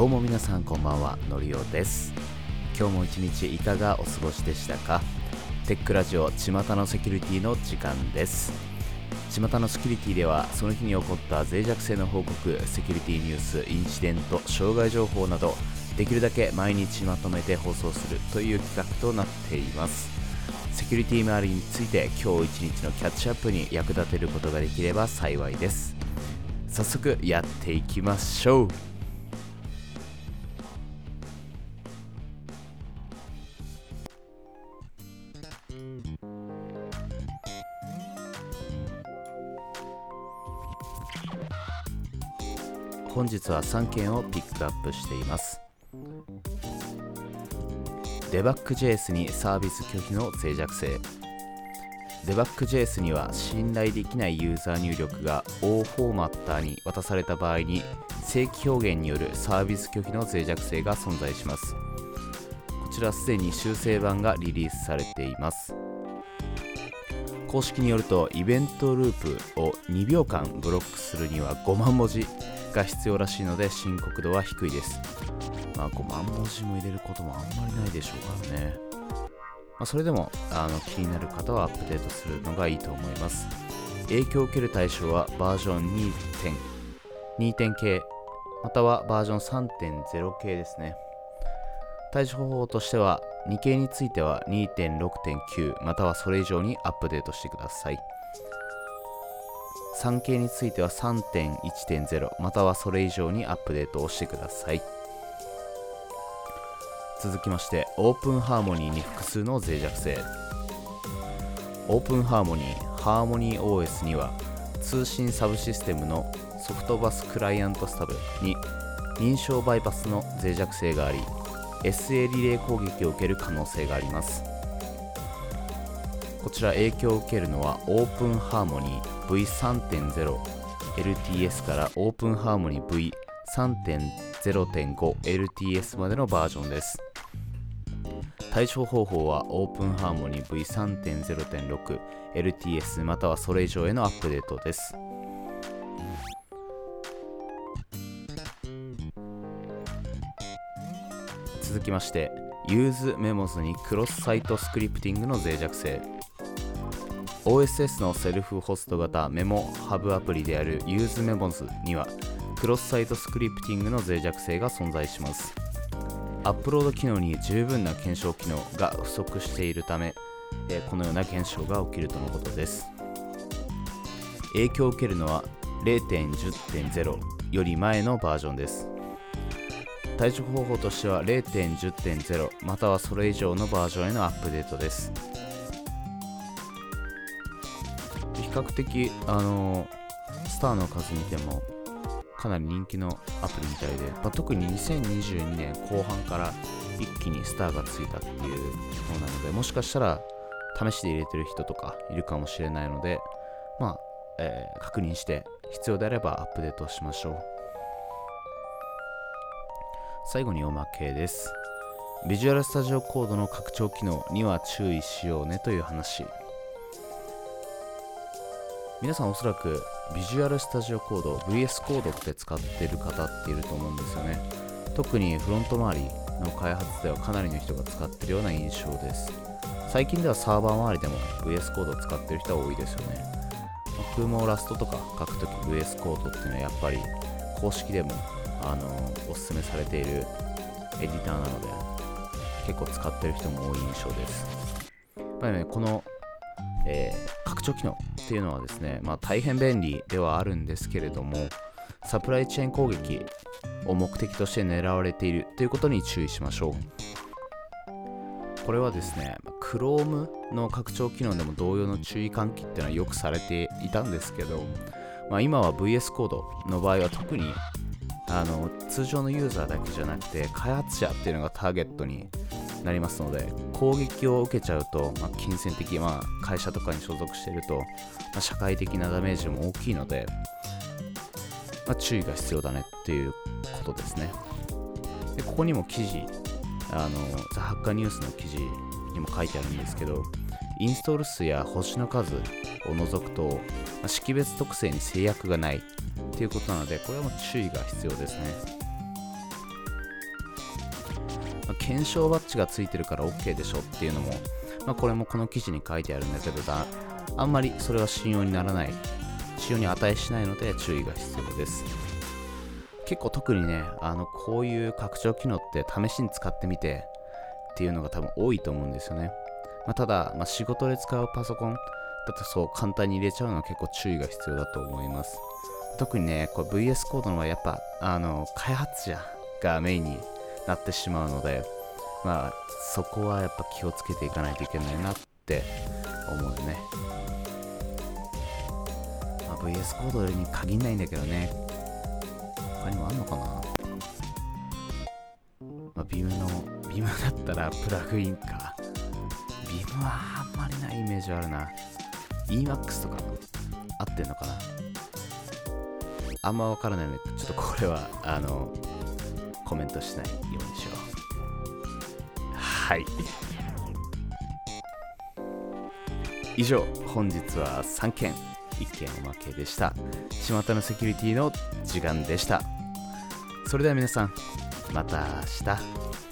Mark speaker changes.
Speaker 1: どうも皆さんこんばんはのりおです。今日も一日いかがお過ごしでしたか？テックラジオ巷のセキュリティの時間です。巷のセキュリティではその日に起こった脆弱性の報告セキュリティニュースインシデント障害情報などできるだけ毎日まとめて放送するという企画となっています。セキュリティ周りについて今日一日のキャッチアップに役立てることができれば幸いです。早速やっていきましょう。本日は3件をピックアップしています。デバッグ JS にサービス拒否の脆弱性。デバッグ JS には信頼できないユーザー入力が O フォーマッターに渡された場合に正規表現によるサービス拒否の脆弱性が存在します。こちらすでに修正版がリリースされています。公式によるとイベントループを2秒間ブロックするには5万文字が必要らしいので深刻度は低いです。まあ5万文字も入れることもあんまりないでしょうからね。まあ、それでもあの気になる方はアップデートするのがいいと思います。影響を受ける対象はバージョン2.2点系またはバージョン3.0系ですね。対処方法としては2系については2.6.9またはそれ以上にアップデートしてください。3系については3.1.0またはそれ以上にアップデートをしてください。続きましてオープンハーモニーに複数の脆弱性。オープンハーモニーハーモニー OS には通信サブシステムのソフトバスクライアントスタブに認証バイパスの脆弱性があり SA リレー攻撃を受ける可能性があります。こちら影響を受けるのはオープンハーモニー V3.0 LTS からオープンハーモニー V3.0.5 LTS までのバージョンです。対処方法は OpenHarmony V3.0.6 LTS またはそれ以上へのアップデートです。続きまして Use Memos にクロスサイトスクリプティングの脆弱性。OSS のセルフホスト型メモハブアプリである Use Memos にはクロスサイトスクリプティングの脆弱性が存在します。アップロード機能に十分な検証機能が不足しているため、このような現象が起きるとのことです。影響を受けるのは0.10.0より前のバージョンです。対処方法としては0.10.0またはそれ以上のバージョンへのアップデートです。比較的あのスターの数見てもかなり人気のアプリみたいで、まあ、特に2022年後半から一気にスターがついたっていうものなのでもしかしたら試しで入れてる人とかいるかもしれないのでまあ、えー、確認して必要であればアップデートしましょう。最後におまけです。ビジュアルスタジオコードの拡張機能には注意しようねという話。皆さんおそらくビジュアルスタジオコード VS コードって使ってる方っていると思うんですよね。特にフロント周りの開発ではかなりの人が使ってるような印象です。最近ではサーバー周りでも VS コードを使ってる人は多いですよね。僕もラストとか書くとき VS コードっていうのはやっぱり公式でもあのおすすめされているエディターなので結構使ってる人も多い印象です。やっぱりねこのえー、拡張機能っていうのはですね、まあ、大変便利ではあるんですけれどもサプライチェーン攻撃を目的として狙われているということに注意しましょう。これはですね Chrome の拡張機能でも同様の注意喚起っていうのはよくされていたんですけど、まあ、今は VS コードの場合は特にあの通常のユーザーだけじゃなくて開発者っていうのがターゲットになりますので攻撃を受けちゃうと、まあ、金銭的、まあ、会社とかに所属していると、まあ、社会的なダメージも大きいので、まあ、注意が必要だねっていうことですね。でここにも記事あのザ・ハッカーニュースの記事にも書いてあるんですけどインストール数や星の数を除くと、ま、識別特性に制約がないということなのでこれはもう注意が必要ですね。検証バッジがついてるから OK でしょっていうのも、まあ、これもこの記事に書いてあるんだけどだあんまりそれは信用にならない信用に値しないので注意が必要です。結構特にねあのこういう拡張機能って試しに使ってみてっていうのが多分多いと思うんですよね、まあ、ただ、まあ、仕事で使うパソコンだとそう簡単に入れちゃうのは結構注意が必要だと思います。特にねこれ VS コードのはやっぱあの開発者がメインになってしまうのでまあそこはやっぱ気をつけていかないといけないなって思うね、まあ、VS コードに限らないんだけどね。他にもあんのかな、まあ、ビームのビームだったらプラグインか。ビームはあんまりないイメージあるな。EMAX とか合ってんのかな？あんまわからないのでちょっとこれはあのコメントしないようにしよう。はい。以上本日は3件1件おまけでした。巷のセキュリティの時間でした。それでは皆さんまた明日。